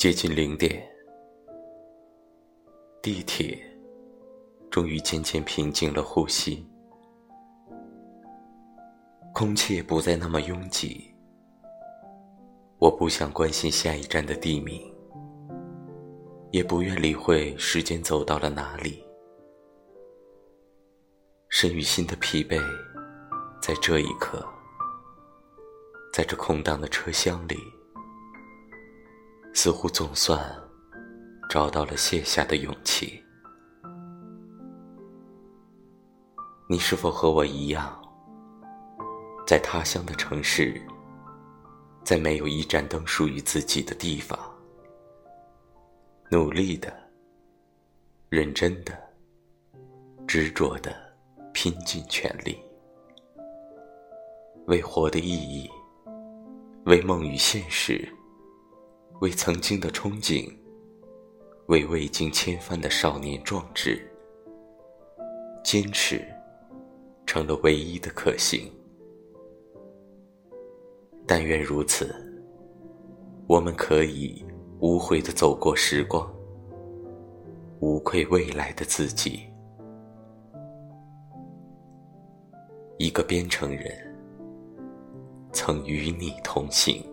接近零点，地铁终于渐渐平静了呼吸，空气也不再那么拥挤。我不想关心下一站的地名，也不愿理会时间走到了哪里。身与心的疲惫，在这一刻，在这空荡的车厢里，似乎总算找到了卸下的勇气。你是否和我一样，在他乡的城市？在没有一盏灯属于自己的地方，努力的、认真的、执着的拼尽全力，为活的意义，为梦与现实，为曾经的憧憬，为未经千帆的少年壮志，坚持成了唯一的可行。但愿如此，我们可以无悔的走过时光，无愧未来的自己。一个边城人，曾与你同行。